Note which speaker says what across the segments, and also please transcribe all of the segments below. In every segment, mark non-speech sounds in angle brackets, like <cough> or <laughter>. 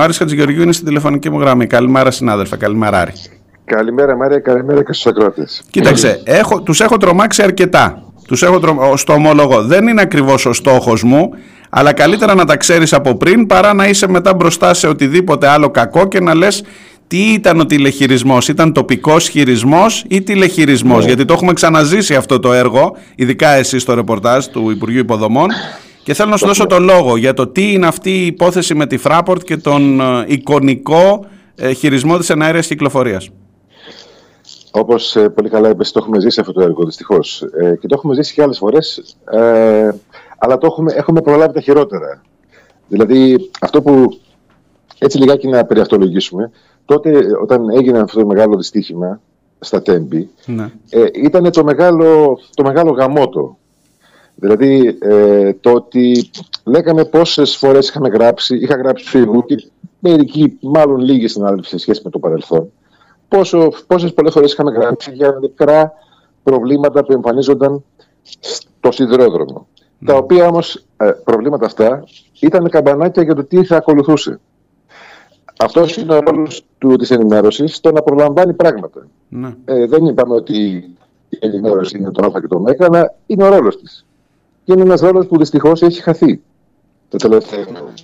Speaker 1: Ο Άρης Χατζηγεωργίου είναι στην τηλεφωνική μου γραμμή. Καλημέρα συνάδελφα, καλημέρα Άρη.
Speaker 2: Καλημέρα Μάρια, καλημέρα και στους ακρότες.
Speaker 1: Κοίταξε, έχω, τους έχω τρομάξει αρκετά. Τους έχω τρο... στο ομολογώ. Δεν είναι ακριβώς ο στόχος μου, αλλά καλύτερα να τα ξέρεις από πριν παρά να είσαι μετά μπροστά σε οτιδήποτε άλλο κακό και να λες τι ήταν ο τηλεχειρισμός, ήταν τοπικός χειρισμός ή τηλεχειρισμός,
Speaker 2: Ναι.
Speaker 1: γιατί το έχουμε ξαναζήσει αυτό το έργο, ειδικά εσύ στο ρεπορτάζ του Υπουργείου Υποδομών και θέλω να σου δώσω το λόγο για το τι είναι αυτή η υπόθεση με τη Fraport και τον ε, εικονικό ε, χειρισμό της εναέρειας κυκλοφορίας.
Speaker 2: Όπως ε, πολύ καλά είπες, το έχουμε ζήσει αυτό το έργο δυστυχώς. Ε, και το έχουμε ζήσει και άλλες φορές, ε, αλλά το έχουμε, έχουμε προλάβει τα χειρότερα. Δηλαδή, αυτό που έτσι λιγάκι να περιαυτολογήσουμε, τότε όταν έγινε αυτό το μεγάλο δυστύχημα στα Τέμπη,
Speaker 1: Ναι.
Speaker 2: ε, ήταν το μεγάλο, το μεγάλο γαμότο. Δηλαδή, ε, το ότι λέγαμε πόσες φορές είχαμε γράψει, είχα γράψει στο Facebook, και μερικοί, μάλλον λίγοι συνάδελφοι σε σχέση με το παρελθόν, πόσο, πόσες πολλές φορές είχαμε γράψει για μικρά προβλήματα που εμφανίζονταν στο σιδηρόδρομο. Τα οποία όμως ε, προβλήματα αυτά ήταν καμπανάκια για το τι θα ακολουθούσε. Αυτό είναι ο ρόλος της ενημέρωσης, το να προλαμβάνει πράγματα.
Speaker 1: Ναι.
Speaker 2: Ε, δεν είπαμε ότι η ενημέρωση είναι το Α και το Μ, αλλά είναι ο ρόλος της. Και είναι ένας ρόλος που δυστυχώς έχει χαθεί τα τελευταία χρόνια.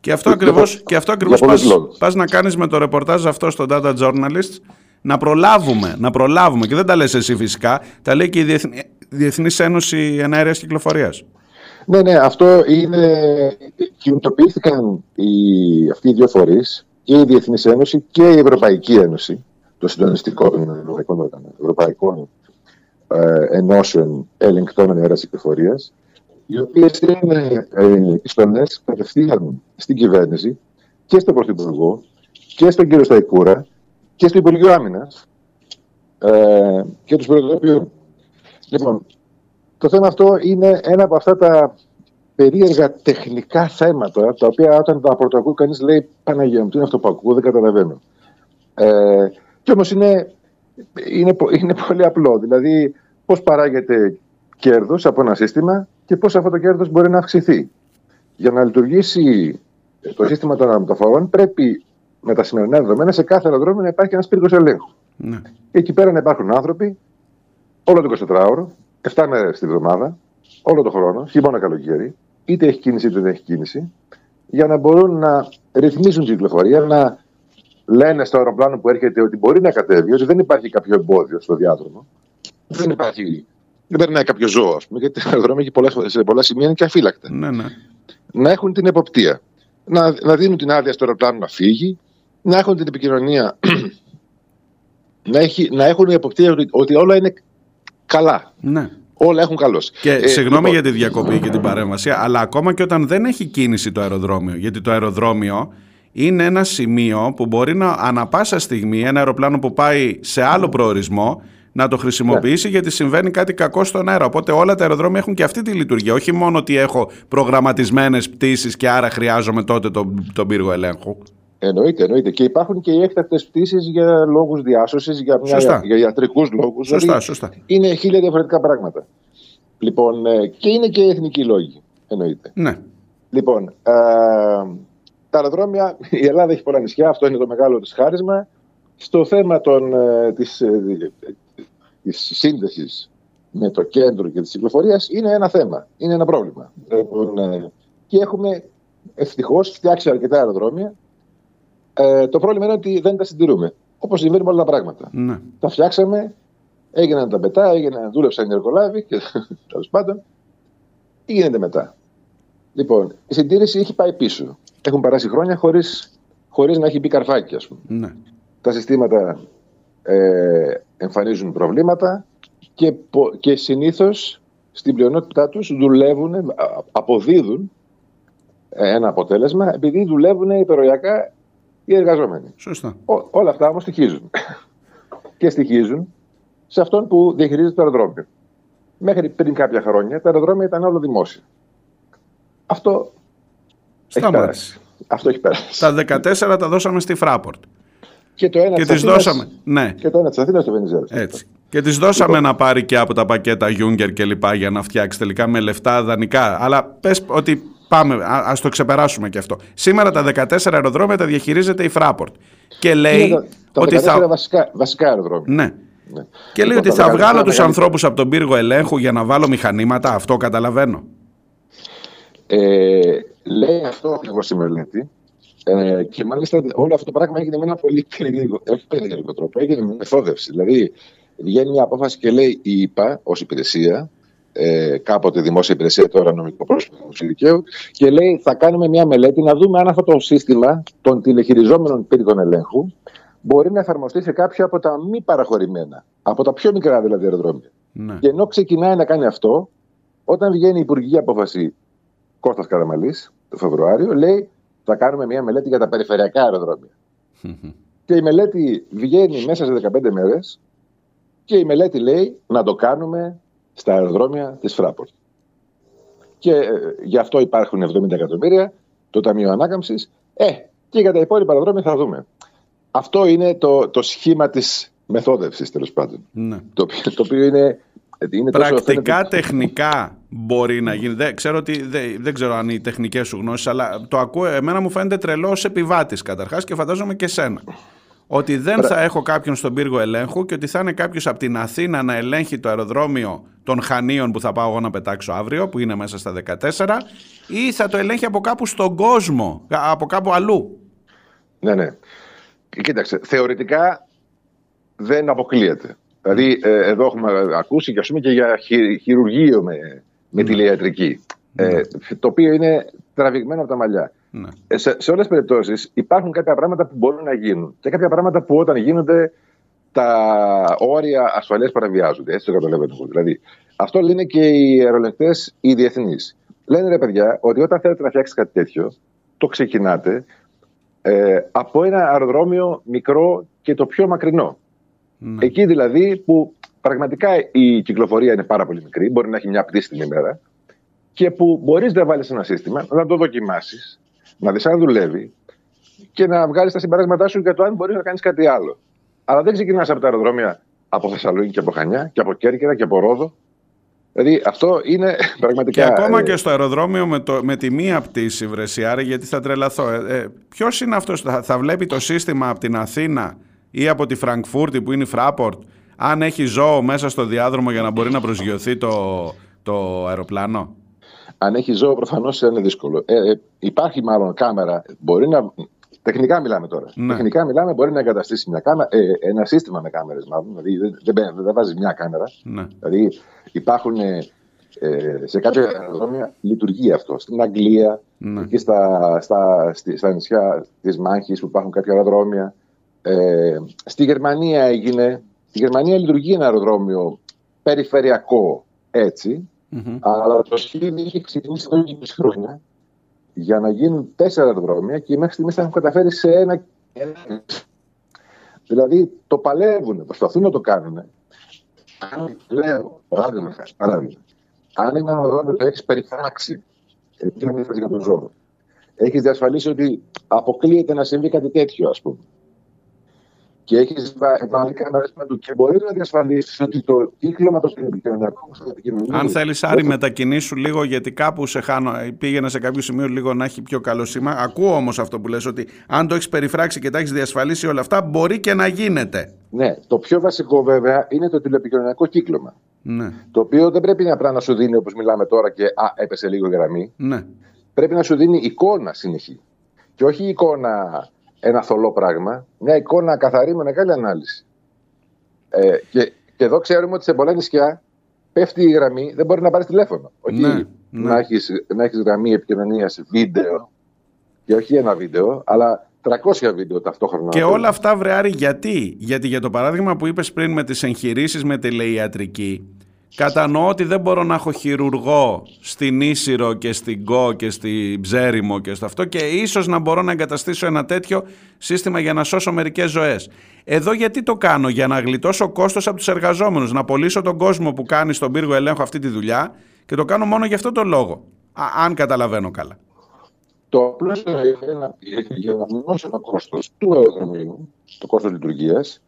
Speaker 1: Και αυτό
Speaker 2: Για-
Speaker 1: ακριβώς, και αυτό
Speaker 2: για
Speaker 1: ακριβώς
Speaker 2: πολλούς
Speaker 1: πας,
Speaker 2: λόγους.
Speaker 1: πας να κάνεις με το ρεπορτάζ αυτό στο Data Journalist να προλάβουμε, να προλάβουμε και δεν τα λες εσύ φυσικά, τα λέει και η Διεθνή, Διεθνής Ένωση Εναέρειας Κυκλοφορίας.
Speaker 2: Ναι, ναι, αυτό είναι. Κινητοποιήθηκαν οι, αυτοί οι δύο φορείς, και η Διεθνής Ένωση και η Ευρωπαϊκή Ένωση, το συντονιστικό των Ευρωπαϊκών, Ευρωπαϊκών ε, Ενώσεων Ελεγκτών Ενέργεια Κυκλοφορίας, οι οποίες είναι ε, πιστολέ κατευθείαν στην κυβέρνηση και στον Πρωθυπουργό και στον κύριο Σταϊκούρα και στο Υπουργείο Άμυνας ε, και τους προεδροποιούν. Λοιπόν, το θέμα αυτό είναι ένα από αυτά τα περίεργα τεχνικά θέματα, τα οποία όταν τα πρωτοακούει κανείς λέει Παναγία μου, τι είναι αυτό που ακούω, δεν καταλαβαίνω. Ε, και όμως είναι, είναι, πο- είναι πολύ απλό. Δηλαδή, πώς παράγεται κέρδος από ένα σύστημα και πώς αυτό το κέρδος μπορεί να αυξηθεί. Για να λειτουργήσει το σύστημα των μεταφορών, πρέπει με τα σημερινά δεδομένα σε κάθε αεροδρόμιο να υπάρχει ένας πύργος ελέγχου.
Speaker 1: Ναι.
Speaker 2: Και εκεί πέρα να υπάρχουν άνθρωποι όλο το 24ωρο, 7 μέρες τη βδομάδα, όλο το χρόνο, χειμώνα καλοκαίρι, είτε έχει κίνηση είτε δεν έχει κίνηση, για να μπορούν να ρυθμίζουν την κυκλοφορία, να λένε στο αεροπλάνο που έρχεται ότι μπορεί να κατέβει, ότι δεν υπάρχει κάποιο εμπόδιο στο διάδρομο. Δεν υπάρχει. Δεν περνάει κάποιο ζώο, ας πούμε, γιατί τα αεροδρόμια έχει πολλές, σε πολλά σημεία είναι και αφύλακτα.
Speaker 1: Ναι, ναι.
Speaker 2: Να έχουν την εποπτεία. Να, να δίνουν την άδεια στο αεροπλάνο να φύγει, να έχουν την επικοινωνία <clears throat> να, έχει, να έχουν η εποπτεία ότι, ότι όλα είναι καλά.
Speaker 1: ναι.
Speaker 2: Όλα έχουν καλώς.
Speaker 1: Και
Speaker 2: Ε,
Speaker 1: συγγνώμη
Speaker 2: λοιπόν,
Speaker 1: για τη διακοπή και την παρέμβαση, αλλά ακόμα και όταν δεν έχει κίνηση το αεροδρόμιο, γιατί το αεροδρόμιο είναι ένα σημείο που μπορεί να ανα πάσα στιγμή ένα αεροπλάνο που πάει σε άλλο προορισμό να το χρησιμοποιήσει
Speaker 2: Ναι.
Speaker 1: γιατί συμβαίνει κάτι κακό στον αέρα. Οπότε όλα τα αεροδρόμια έχουν και αυτή τη λειτουργία. Όχι μόνο ότι έχω προγραμματισμένες πτήσεις και άρα χρειάζομαι τότε τον, τον πύργο ελέγχου.
Speaker 2: Εννοείται, εννοείται. Και υπάρχουν και οι έκτακτες πτήσεις για λόγους διάσωσης, για, μια-
Speaker 1: Σωστά.
Speaker 2: για ιατρικούς λόγους.
Speaker 1: Σωστά, σωστά.
Speaker 2: Είναι χίλια διαφορετικά πράγματα. Λοιπόν, ε, και είναι και εθνικοί λόγοι. Εννοείται.
Speaker 1: Ναι.
Speaker 2: Λοιπόν, ε, τα αεροδρόμια, η Ελλάδα έχει πολλά νησιά, αυτό είναι το μεγάλο της χάρισμα. Στο θέμα των, ε, της, ε, της σύνδεσης με το κέντρο και της κυκλοφορίας είναι ένα θέμα, είναι ένα πρόβλημα. Λοιπόν, ε, και έχουμε ευτυχώς φτιάξει αρκετά αεροδρόμια. Ε, το πρόβλημα είναι ότι δεν τα συντηρούμε, όπως συμβαίνει με όλα τα πράγματα.
Speaker 1: ναι.
Speaker 2: Τα φτιάξαμε, έγιναν τα πετά, έγιναν, δούλεψαν οι εργολάβοι και <laughs> τέλος πάντων. Τι γίνεται μετά. Λοιπόν, η συντήρηση έχει πάει πίσω. Έχουν περάσει χρόνια χωρίς χωρίς να έχει μπει καρφάκι, ας πούμε.
Speaker 1: ναι.
Speaker 2: Τα συστήματα ε, εμφανίζουν προβλήματα και, πο- και συνήθως στην πλειονότητά τους δουλεύουν, α- αποδίδουν ε, ένα αποτέλεσμα επειδή δουλεύουν υπεροριακά οι εργαζόμενοι.
Speaker 1: Σωστά.
Speaker 2: Ό- όλα αυτά όμως στοιχίζουν. και στοιχίζουν σε αυτόν που διαχειρίζεται το αεροδρόμιο. Μέχρι πριν κάποια χρόνια τα αεροδρόμια ήταν όλο δημόσια. Αυτό έχει
Speaker 1: Σταμάτησε.
Speaker 2: περάσει. Αυτό έχει περάσει.
Speaker 1: Τα 14 τα δώσαμε στη Fraport.
Speaker 2: Και το ένα
Speaker 1: Και
Speaker 2: της
Speaker 1: τις
Speaker 2: Αθήνας-
Speaker 1: δώσαμε. Ναι.
Speaker 2: Και το ένα της Αθήνας στο Βενιζέλος.
Speaker 1: Έτσι. Και της δώσαμε
Speaker 2: Λοιπόν.
Speaker 1: να πάρει και από τα πακέτα Juncker και λοιπά για να φτιάξει τελικά με λεφτά δανεικά. Αλλά πες ότι πάμε, α το ξεπεράσουμε και αυτό. Σήμερα τα 14 αεροδρόμια τα διαχειρίζεται η Fraport. Και λέει
Speaker 2: τα, τα
Speaker 1: ότι θα.
Speaker 2: Βασικά, βασικά αεροδρόμια.
Speaker 1: Ναι. ναι. Και λέει λοιπόν, ότι θα βγάλω τους ανθρώπους από τον πύργο ελέγχου για να βάλω μηχανήματα. Αυτό καταλαβαίνω.
Speaker 2: Ε, λέει αυτό ακριβώς η μελέτη. Ε, και μάλιστα όλο αυτό το πράγμα έγινε με ένα πολύ περίεργο, τρόπο. Έγινε με μεθόδευση. Δηλαδή, βγαίνει μια απόφαση και λέει η ΙΠΑ ως υπηρεσία, ε, κάποτε δημόσια υπηρεσία, τώρα νομικό πρόσωπο του δικαίου, και λέει θα κάνουμε μια μελέτη να δούμε αν αυτό το σύστημα των τηλεχειριζόμενων πύργων ελέγχου μπορεί να εφαρμοστεί σε κάποια από τα μη παραχωρημένα, από τα πιο μικρά δηλαδή αεροδρόμια. Ναι. Και ενώ ξεκινάει να κάνει αυτό, όταν βγαίνει η υπουργική απόφαση Κώστας Καραμαλής το Φεβρουάριο, λέει θα κάνουμε μια μελέτη για τα περιφερειακά αεροδρόμια. <laughs> και η μελέτη βγαίνει μέσα σε 15 μέρες και η μελέτη λέει να το κάνουμε στα αεροδρόμια της Φράπορτ. Και ε, γι' αυτό υπάρχουν 70 εκατομμύρια, το Ταμείο Ανάκαμψης. Ε, και για τα υπόλοιπα αεροδρόμια θα δούμε. Αυτό είναι το, το σχήμα της μεθόδευσης τέλος πάντων. Ναι. Το, το οποίο είναι είναι
Speaker 1: Πρακτικά, τεχνικά μπορεί να γίνει. Δεν ξέρω, ότι, δεν, ξέρω αν οι τεχνικές σου γνώσεις, αλλά το ακούω. Εμένα μου φαίνεται τρελό επιβάτης καταρχάς και φαντάζομαι και σένα. Ότι δεν θα έχω κάποιον στον πύργο ελέγχου και ότι θα είναι κάποιος από την Αθήνα να ελέγχει το αεροδρόμιο των Χανίων που θα πάω εγώ να πετάξω αύριο, που είναι μέσα στα 14, ή θα το ελέγχει από κάπου στον κόσμο, από κάπου αλλού.
Speaker 2: Ναι, ναι. Κοίταξε, θεωρητικά δεν αποκλείεται. Δηλαδή, ε, εδώ έχουμε ακούσει και, πούμε, και για χειρουργείο με, με τηλεϊατρική. Ναι. Ε, το οποίο είναι τραβηγμένο από τα μαλλιά. Ναι. Ε, σε, σε όλες τις περιπτώσεις υπάρχουν κάποια πράγματα που μπορούν να γίνουν και κάποια πράγματα που όταν γίνονται τα όρια ασφαλείας παραβιάζονται. Έτσι το καταλαβαίνω. Δηλαδή, αυτό λένε και οι αερολεκτές οι διεθνείς. Λένε ρε παιδιά ότι όταν θέλετε να φτιάξετε κάτι τέτοιο, το ξεκινάτε ε, από ένα αεροδρόμιο μικρό και το πιο μακρινό. Ναι. Εκεί δηλαδή που πραγματικά η κυκλοφορία είναι πάρα πολύ μικρή, μπορεί να έχει μια πτήση την ημέρα και που μπορείς να βάλεις ένα σύστημα, να το δοκιμάσεις, να δεις αν δουλεύει και να βγάλεις τα συμπεράσματά σου για το αν μπορείς να κάνεις κάτι άλλο. Αλλά δεν ξεκινάς από τα αεροδρόμια από Θεσσαλονίκη και από Χανιά και από Κέρκυρα και από Ρόδο. Δηλαδή αυτό είναι <laughs> πραγματικά.
Speaker 1: Και ακόμα ε, και στο αεροδρόμιο με, το, με τη μία πτήση, Βρεσιάρη, γιατί θα τρελαθώ. Ε, ε, Ποιος είναι αυτός, θα, θα βλέπει το σύστημα από την Αθήνα ή από τη Φραγκφούρτη που είναι η Φράπορτ, αν έχει ζώο μέσα στο διάδρομο για να μπορεί να προσγειωθεί το, το αεροπλάνο;
Speaker 2: Αν έχει ζώο, προφανώς είναι δύσκολο. Ε, ε, υπάρχει μάλλον κάμερα. Μπορεί να. Τεχνικά μιλάμε τώρα. Ναι. Τεχνικά μιλάμε, μπορεί να εγκαταστήσει μια κάμερα, ε, ένα σύστημα με κάμερες, μάλλον. Δηλαδή δεν, δεν, δεν βάζει μια κάμερα. Ναι. Δηλαδή υπάρχουν ε, σε κάποια αεροδρόμια λειτουργεί αυτό. Στην Αγγλία, ναι. εκεί στα, στα, στα νησιά της Μάχης που υπάρχουν κάποια αεροδρόμια. Ε, στη Γερμανία έγινε. Στη Γερμανία λειτουργεί ένα αεροδρόμιο περιφερειακό αλλά το σχέδιο είχε ξεκινήσει εδώ και 20 χρόνια για να γίνουν τέσσερα αεροδρόμια και μέχρι στιγμής θα έχουν καταφέρει σε ένα. Δηλαδή το παλεύουν, προσπαθούν να το κάνουν. Αν λέω, παράδειγμα, παράδειγμα, αν ένα αεροδρόμιο το έχεις περιφράξει, επειδή για τον ζώο, έχεις διασφαλίσει ότι αποκλείεται να συμβεί κάτι τέτοιο, ας πούμε και έχεις βάλει κανένα του και μπορεί να διασφαλίσεις ότι το κύκλωμα των επικοινωνιακών
Speaker 1: Αν θέλεις, Άρη, μετακινήσου λίγο, γιατί κάπου σε χάνω. Πήγαινε σε κάποιο σημείο λίγο να έχει πιο καλό σήμα. Ακούω όμως αυτό που λες ότι αν το έχεις περιφράξει και τα έχεις διασφαλίσει όλα αυτά, μπορεί και να γίνεται.
Speaker 2: Ναι. Το πιο βασικό βέβαια είναι το τηλεπικοινωνιακό κύκλωμα. Ναι. Το οποίο δεν πρέπει απλά να σου δίνει όπως μιλάμε τώρα και α, έπεσε λίγο γραμμή. Ναι. Πρέπει να σου δίνει εικόνα συνεχή. Και όχι εικόνα ένα θολό πράγμα, μια εικόνα καθαρή με μεγάλη ανάλυση. Ε, και, και εδώ ξέρουμε ότι σε πολλά νησιά πέφτει η γραμμή, δεν μπορεί να πάρεις τηλέφωνο. Όχι ναι, ναι. να έχεις να έχεις γραμμή επικοινωνία βίντεο και όχι ένα βίντεο, αλλά 300 βίντεο ταυτόχρονα.
Speaker 1: Και όλα αυτά, Βρεάρη, γιατί; Γιατί για το παράδειγμα που είπες πριν με τις εγχειρήσεις με τηλεϊατρική, Κατανοώ ότι δεν μπορώ να έχω χειρουργό στην Ίσυρο και στην Κο και στην Ψέριμο και στο αυτό και ίσως να μπορώ να εγκαταστήσω ένα τέτοιο σύστημα για να σώσω μερικές ζωές. Εδώ γιατί το κάνω, για να γλιτώσω κόστος από τους εργαζόμενους, να πωλήσω τον κόσμο που κάνει στον πύργο ελέγχου αυτή τη δουλειά και το κάνω μόνο για αυτό το λόγο, αν καταλαβαίνω καλά.
Speaker 2: Το απλό είναι για να μειώσω το κόστος του αεροδρομίου, το κόστος λειτουργίας,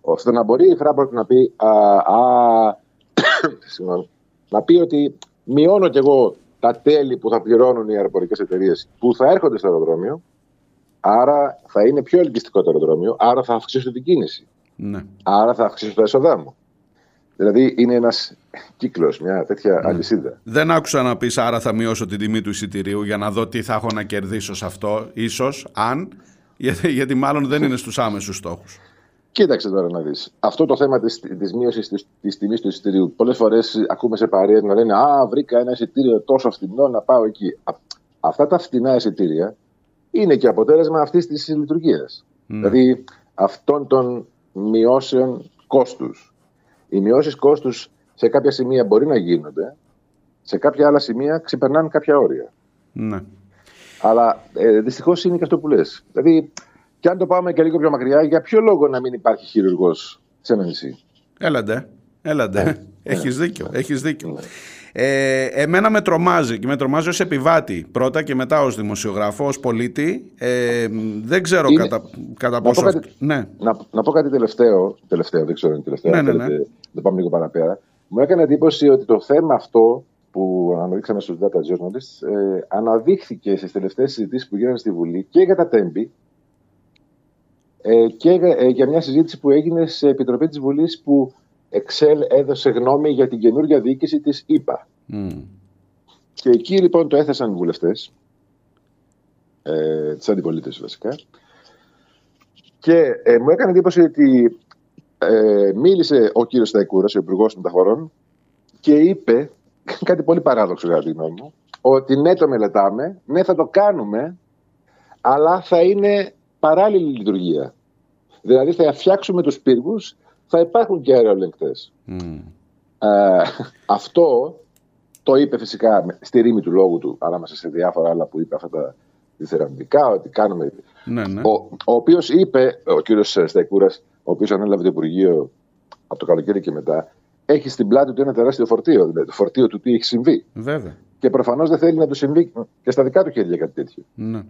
Speaker 2: ώστε να μπορεί η Φράμπορτ να πει Α, α να πει ότι μειώνω κι εγώ τα τέλη που θα πληρώνουν οι αεροπορικές εταιρείες που θα έρχονται στο αεροδρόμιο. Άρα θα είναι πιο ελκυστικό το αεροδρόμιο, άρα θα αυξήσω την κίνηση.
Speaker 1: Ναι.
Speaker 2: Άρα θα αυξήσω τα έσοδά μου. Δηλαδή είναι ένας κύκλος, μια τέτοια
Speaker 1: Ναι.
Speaker 2: αλυσίδα.
Speaker 1: Δεν άκουσα να πεις άρα θα μειώσω την τιμή του εισιτηρίου για να δω τι θα έχω να κερδίσω σε αυτό, ίσως, αν. <laughs> Γιατί, γιατί μάλλον δεν είναι στους άμεσους στόχους.
Speaker 2: Κοίταξε τώρα να δεις. Αυτό το θέμα της της μείωσης της τιμής του εισιτηρίου. Πολλές φορές ακούμε σε παρέα να λένε Α, βρήκα ένα εισιτήριο τόσο φθηνό να πάω εκεί. Α, αυτά τα φθηνά εισιτήρια είναι και αποτέλεσμα αυτής της λειτουργίας. Δηλαδή αυτών των μειώσεων κόστους. Οι μειώσεις κόστους σε κάποια σημεία μπορεί να γίνονται, σε κάποια άλλα σημεία ξεπερνάνε κάποια όρια.
Speaker 1: Ναι.
Speaker 2: Αλλά ε, δυστυχώς είναι και αυτό που λες. Δηλαδή, και αν το πάμε και λίγο πιο μακριά, για ποιο λόγο να μην υπάρχει χειρουργός σε ένα νησί;
Speaker 1: Έλαντε. Έλαντε.
Speaker 2: Ναι.
Speaker 1: Έχεις δίκιο. Έχεις δίκιο. Ε, εμένα με τρομάζει και με τρομάζει ως επιβάτη πρώτα και μετά ως δημοσιογράφο, ως πολίτη. Ε, δεν ξέρω
Speaker 2: Είναι-
Speaker 1: κατά, κατά
Speaker 2: Να πω
Speaker 1: πόσο...
Speaker 2: κάτι-
Speaker 1: αυτό- Ναι.
Speaker 2: Να, να πω κάτι τελευταίο, τελευταίο, δεν ξέρω αν είναι τελευταίο,
Speaker 1: Ναι,
Speaker 2: αν
Speaker 1: ναι,
Speaker 2: θέλετε,
Speaker 1: ναι.
Speaker 2: να πάμε λίγο παραπέρα. Μου έκανε εντύπωση ότι το θέμα αυτό που αναδείξαμε στους data journalists ε, αναδείχθηκε στις τελευταίες συζητήσεις που γίνανε στη Βουλή και για τα τέμπη ε, και για- ε, για μια συζήτηση που έγινε σε επιτροπή της Βουλής που Excel έδωσε γνώμη για την καινούργια διοίκηση της ΕΠΑ.
Speaker 1: Μμ.
Speaker 2: Και εκεί λοιπόν το έθεσαν οι βουλευτές, ε, της αντιπολίτευσης βασικά, και ε, μου έκανε εντύπωση ότι ε, μίλησε ο κύριος Σταϊκούρας, ο Υπουργός Μεταφορών, και είπε κάτι πολύ παράδοξο κατά τη γνώμη μου, ότι ναι το μελετάμε, ναι θα το κάνουμε, αλλά θα είναι παράλληλη λειτουργία. Δηλαδή θα φτιάξουμε τους πύργους, θα υπάρχουν και αεροελεγκτές.
Speaker 1: Μμ.
Speaker 2: Ε, αυτό το είπε φυσικά με- στη ρήμη του λόγου του, ανάμεσα σε διάφορα άλλα που είπε αυτά τα διθεραμβικά, ότι κάνουμε.
Speaker 1: Ναι, ναι.
Speaker 2: Ο, ο οποίος είπε, ο κύριος Σταϊκούρας, ο οποίος ανέλαβε το Υπουργείο από το καλοκαίρι και μετά, έχει στην πλάτη του ένα τεράστιο φορτίο. Δηλαδή το φορτίο του τι έχει συμβεί.
Speaker 1: Βέβαια.
Speaker 2: Και προφανώς δεν θέλει να του συμβεί και στα δικά του χέρια κάτι τέτοιο.
Speaker 1: Ναι.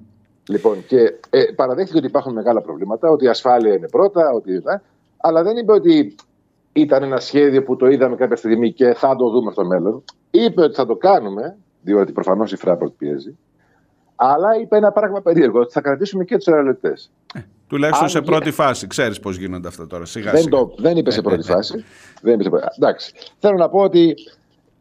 Speaker 2: Λοιπόν, και ε, παραδέχτηκε ότι υπάρχουν μεγάλα προβλήματα, ότι η ασφάλεια είναι πρώτα, ότι, ε, αλλά δεν είπε ότι ήταν ένα σχέδιο που το είδαμε κάποια στιγμή και θα το δούμε στο μέλλον. Είπε ότι θα το κάνουμε, διότι προφανώς η Fraport πιέζει. Αλλά είπε ένα πράγμα περίεργο, ότι θα κρατήσουμε και τους αερολεπτέ.
Speaker 1: Τουλάχιστον
Speaker 2: Αν
Speaker 1: σε
Speaker 2: και-
Speaker 1: πρώτη φάση. Ξέρεις πώς γίνονται αυτά τώρα. Σιγά
Speaker 2: Δεν,
Speaker 1: σιγά.
Speaker 2: το, δεν είπε σε
Speaker 1: Ε,
Speaker 2: πρώτη
Speaker 1: ε, ε.
Speaker 2: φάση. Δεν είπε σε πρώτη... Εντάξει. Θέλω να πω ότι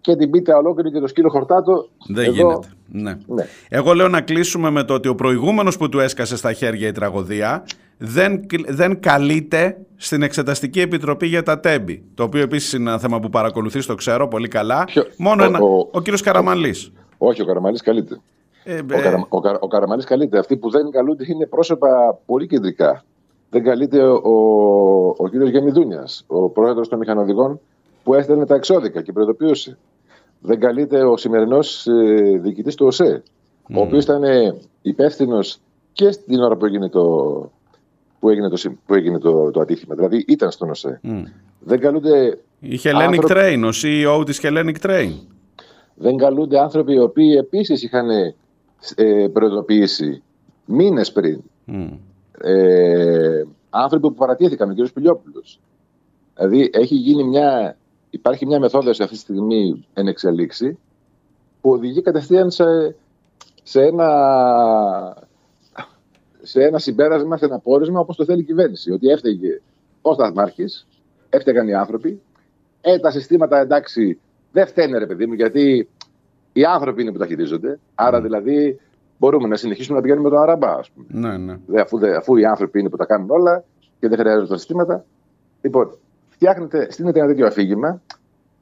Speaker 2: και την πίτα ολόκληρη και το σκύλο χορτάτο.
Speaker 1: Δεν
Speaker 2: εδώ,
Speaker 1: γίνεται. Ναι.
Speaker 2: Ναι.
Speaker 1: Εγώ λέω να κλείσουμε με το ότι ο προηγούμενος που του έσκασε στα χέρια η τραγωδία δεν, κλ- δεν καλείται στην Εξεταστική Επιτροπή για τα τέμπη. Το οποίο επίσης είναι ένα θέμα που παρακολουθείς, το ξέρω πολύ καλά.
Speaker 2: Ποιο-
Speaker 1: Μόνο
Speaker 2: ο-
Speaker 1: ένα,
Speaker 2: ο-
Speaker 1: ο, κύριος Καραμαλής.
Speaker 2: Όχι, ο Καραμαλής καλείται.
Speaker 1: Ε,
Speaker 2: Ο, Καρα, ο, Καρα, ο Καραμαλής καλείται. Αυτοί που δεν καλούνται είναι πρόσωπα πολύ κεντρικά. Δεν καλείται ο, ο, ο κύριος Γεννηδούνιας, ο πρόεδρος των μηχανοδηγών που έστελνε τα εξώδικα και προειδοποιούσε. Δεν καλείται ο σημερινός ε, διοικητής του ΟΣΕ, ο οποίος ήταν υπεύθυνος και στην ώρα που έγινε το, που έγινε το, συ- που έγινε το, το ατύχημα. Δηλαδή ήταν στον ΟΣΕ.
Speaker 1: Μμ.
Speaker 2: Δεν καλούνται
Speaker 1: Η Hellenic
Speaker 2: Άνθρωποι-
Speaker 1: Train, ο CEO της Hellenic Train.
Speaker 2: δεν καλούνται άνθρωποι οι οποίοι επίσης είχαν ε, προειδοποιήσει μήνες πριν
Speaker 1: Μμ.
Speaker 2: ε, άνθρωποι που παρατήθηκαν, ο κ. Πιλιόπουλος. Δηλαδή έχει γίνει μια, υπάρχει μια μεθόδος αυτή τη στιγμή εν εξελίξη που οδηγεί κατευθείαν σε, σε, ένα, σε ένα συμπέρασμα, σε ένα πόρισμα όπως το θέλει η κυβέρνηση. Ότι έφταιγε ο Σταθμάρχης, έφταιγαν οι άνθρωποι, ε, τα συστήματα εντάξει δεν φταίνε ρε παιδί μου γιατί οι άνθρωποι είναι που τα χειρίζονται. Άρα δηλαδή μπορούμε να συνεχίσουμε να πηγαίνουμε με τον Αραμπά ας πούμε.
Speaker 1: Ναι, ναι.
Speaker 2: Δε, αφού, δε, αφού οι άνθρωποι είναι που τα κάνουν όλα και δεν χρειάζονται τα συστήματα. Λοιπόν, φτιάχνετε, στείνετε ένα τέτοιο αφήγημα.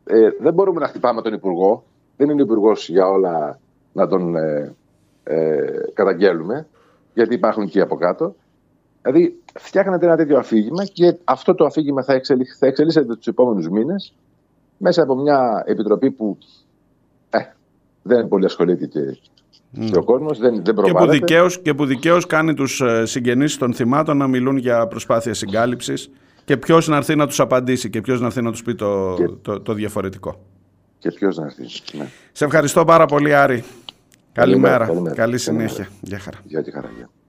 Speaker 2: Ε, δεν μπορούμε να χτυπάμε τον Υπουργό. Δεν είναι ο Υπουργός για όλα να τον ε, ε, καταγγέλουμε, γιατί υπάρχουν και από κάτω. Δηλαδή, φτιάχνετε ένα τέτοιο αφήγημα και αυτό το αφήγημα θα, εξελι, θα εξελίσσεται τους επόμενους μήνες μέσα από μια επιτροπή που ε, δεν πολύ ασχολείται και, και ο κόσμος, δεν, δεν
Speaker 1: Και που,
Speaker 2: προβάλλεται.
Speaker 1: δικαίως, και που δικαίως κάνει τους ε, συγγενείς των θυμάτων να μιλούν για προσπάθεια συγκάλυψης και ποιος να έρθει να τους απαντήσει και ποιος να έρθει να τους πει το,
Speaker 2: Και-
Speaker 1: το, το διαφορετικό.
Speaker 2: Και ποιος να έρθει. Ναι.
Speaker 1: Σε ευχαριστώ πάρα πολύ Άρη. Καλημέρα.
Speaker 2: καλημέρα.
Speaker 1: Καλή
Speaker 2: Καλημέρα.
Speaker 1: συνέχεια. Γεια χαρά.
Speaker 2: Γεια και χαρά. γεια.